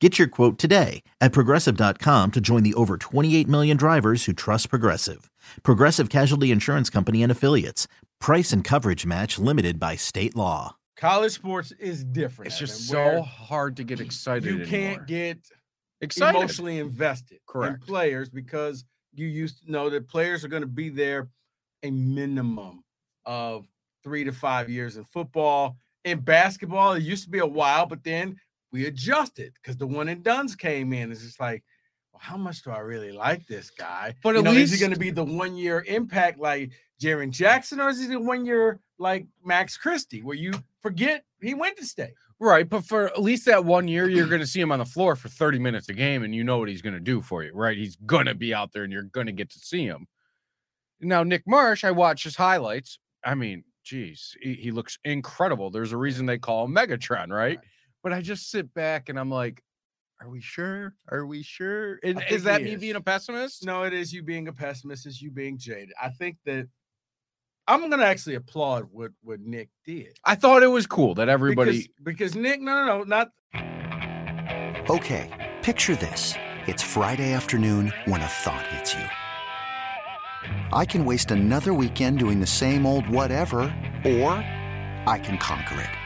Get your quote today at progressive.com to join the over 28 million drivers who trust Progressive. Progressive Casualty Insurance Company and Affiliates. Price and coverage match limited by state law. College sports is different. It's just so hard to get excited. You can't get excited. emotionally invested Correct. in players because you used to know that players are going to be there a minimum of three to five years in football. In basketball, it used to be a while, but then we adjusted because the one and dones came in. It's just like, well, how much do I really like this guy? But You at know, is he going to be the one year impact like Jaren Jackson, or is he the one year like Max Christie, where you forget he went to state? Right, but for at least that one year, you're going to see him on the floor for 30 minutes a game, and you know what he's going to do for you, right? He's going to be out there, and you're going to get to see him. Now, Nick Marsh, I watch his highlights. I mean, geez, he, he looks incredible. There's a reason they call him Megatron, right? But I just sit back and I'm like, are we sure? Are we sure? And is that me is. being a pessimist? No, it is you being a pessimist, is you being jaded. I think that I'm gonna actually applaud what what Nick did. I thought it was cool that everybody. because, because Nick, no, no, no, not Okay, picture this. It's Friday afternoon when a thought hits you. I can waste another weekend doing the same old whatever, or I can conquer it.